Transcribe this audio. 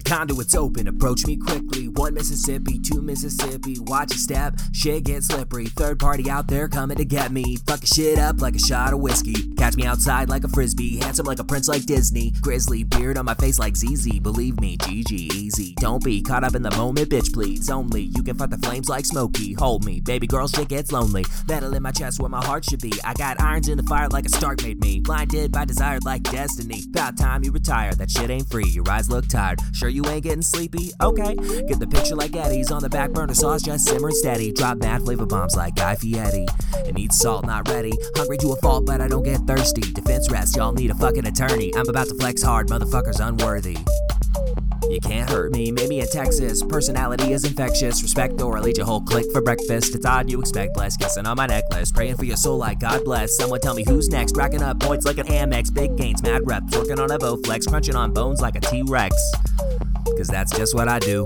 conduits open, approach me quickly. One Mississippi, two Mississippi, watch your step, shit get slippery. Third party out there coming to get me. Fucking shit up like a shot of whiskey. Catch me outside like a frisbee, handsome like a prince like Disney. Grizzly beard on my face like ZZ, believe me, GG easy. Don't be caught up in the moment, bitch, please. Only you can fight the flames like Smokey. Hold me, baby girl, shit gets lonely. Metal in my chest where my heart should be. I got irons in the fire like a Stark made me. Blinded by desire like destiny. About time you retire, that shit ain't free. Your eyes look tired. Sure you ain't getting sleepy? Okay. Get the picture like Eddie's on the back burner sauce, just simmering steady. Drop mad flavor bombs like Guy Fieri. It needs salt, not ready. Hungry to a fault, but I don't get thirsty. Defense rest, y'all need a fucking attorney. I'm about to flex hard, motherfuckers unworthy. You can't hurt me, maybe in Texas. Personality is infectious. Respect or I'll eat your whole clique for breakfast. It's odd you expect less. Kissing on my necklace. Praying for your soul like God bless. Someone tell me who's next. Racking up points like an Amex. Big gains, mad reps. Working on a Bowflex. Crunching on bones like a T Rex. Cause that's just what I do.